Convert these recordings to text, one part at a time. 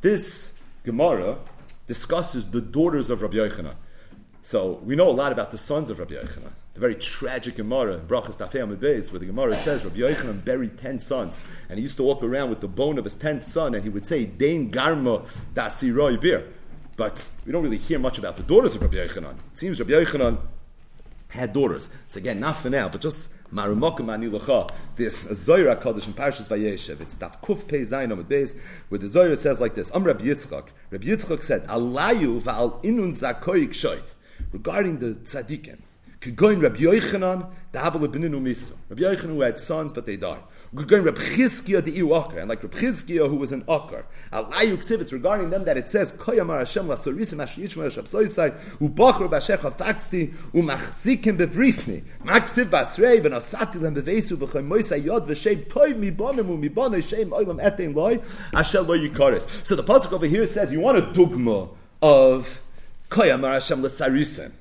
This Gemara discusses the daughters of Rabbi Yochanan. So we know a lot about the sons of Rabbi Yochanan. The very tragic Gemara, Brachas Tafei Beis, where the Gemara says Rabbi Yochanan buried ten sons, and he used to walk around with the bone of his tenth son, and he would say, "Dein Garma Dasiroi Bir." But we don't really hear much about the daughters of Rabbi Yochanan. It seems Rabbi Yochanan had daughters. So again, not for now, but just Marumokim Anilacha, this Zoyra Kaddish in Parshas Vayeshev. It's Daf Kuf Pei Zayin Amid Beis, where the Zoyra says like this: Am Yitzchak. Rabbi Yitzchak said, "Alayu va'al inun zakoyik shoit." Regarding the tzaddikim, Kegoin Rabbi Yochanan, the Havel Beninu Miso. Rabbi Yochanan who had sons, but they died. Going Rabbi Chizkiah the Iwakar, and like Rabbi Chizkiah who was an Akar. Alayu Ksivitz regarding them that it says Koyamar Hashem Lasorisim Asher Yishmael Shabsoisai Ubachar Bashecha Faxti Umachzikim Bevrisni Maksiv Basrei Venasati Lem Bevesu B'chem Moisai Yod V'Shem Toiv Mibonim Umibonai Shem Oilam Etein Loi Asher Lo Yikaris. So the pasuk over here says you want a dogma of Koyamar Hashem Lasorisim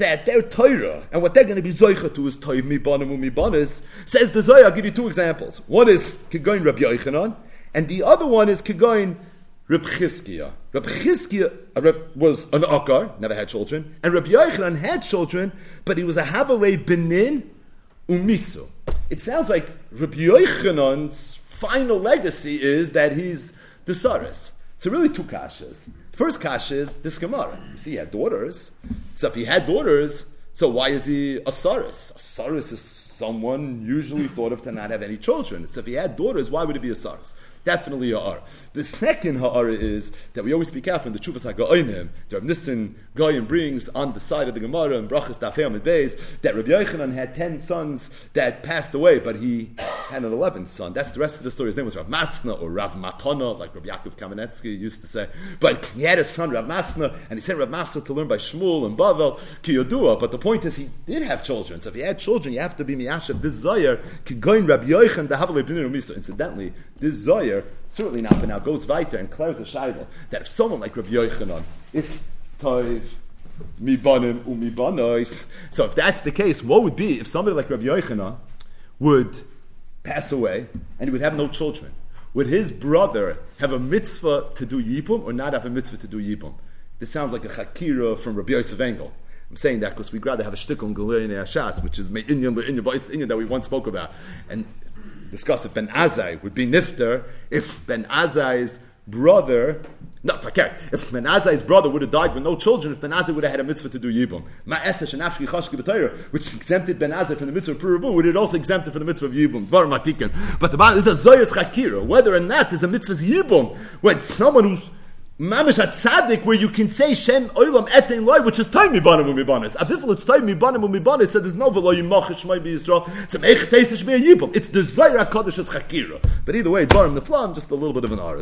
that their Torah and what they're going to be zoicha to is Toiv Mibanim Umibanis, says the Zohar, I'll give you two examples. One is Kegoin Rabbi Yochanan, and the other one is Kegoin Reb Chizkiah. Reb Chizkiah uh, was an Akar, never had children, and Rabbi Yochanan had children, but he was a Havalei Benin Umisu. It sounds like Rabbi Yochanan's final legacy is that he's the Saris. So really two kashas. First kasha is this Gemara. You see, he had daughters. So if he had daughters, so why is he a saris? A saris is someone usually thought of to not have any children. So if he had daughters, why would it be a saris? Definitely a ar. The second ha'ara is that we always speak out from the Chuvas HaGa'oinim. The Rav Nissim Gaon brings on the side of the Gemara and Brachas Dafei Beis that Rabbi Yochanan had ten sons that passed away, but he had an eleventh son. That's the rest of the story. His name was Rav Masna or Rav Matana, like Rav Yaakov Kamenetsky used to say. But he had his son Rav Masna, and he sent Rav Masna to learn by Shmuel and Bavel Kiyodua. But the point is, he did have children. So if he had children, you have to be Miyashav. This Rabbi Yochanan, the. Incidentally, this Zayir, certainly not for now, goes weiter and clears a shaila that if someone like Rabbi Yochanan is toiv mibanim umibanois, so if that's the case, what would be if somebody like Rabbi Yochanan would pass away and he would have no children? Would his brother have a mitzvah to do yibum or not have a mitzvah to do yibum? This sounds like a chakira from Rabbi Yosef Engel. I'm saying that because we'd rather have a shtickle in Galilei Ashas, which is Inyan Inyan that we once spoke about. And discuss if Ben Azai would be nifter if Ben Azai's brother, not fakir, if Ben Azai's brother would have died with no children, if Ben Azai would have had a mitzvah to do yibum, Ma'esesh and Afshki Chashki B'Torah, which exempted Ben Azai from the mitzvah of Purabu, would it also exempt him from the mitzvah of yibum? Dvar Matikin. But the Bible is a Zoyas Chakira, whether or not there's a mitzvah yibum, when someone who's Mamish at tzaddik, where you can say Shem Oilam Etein Loi, which is Taim Mibanim Umibanis. Avifel, it's Taim Mibanim Umibanis, so there's no Velo Yimach Shmai Yisrael, so Meich Teisish Be Yibam. It's the Zaira Kodesh as Chakira. But either way, Dvarim the Flam, just a little bit of an aris.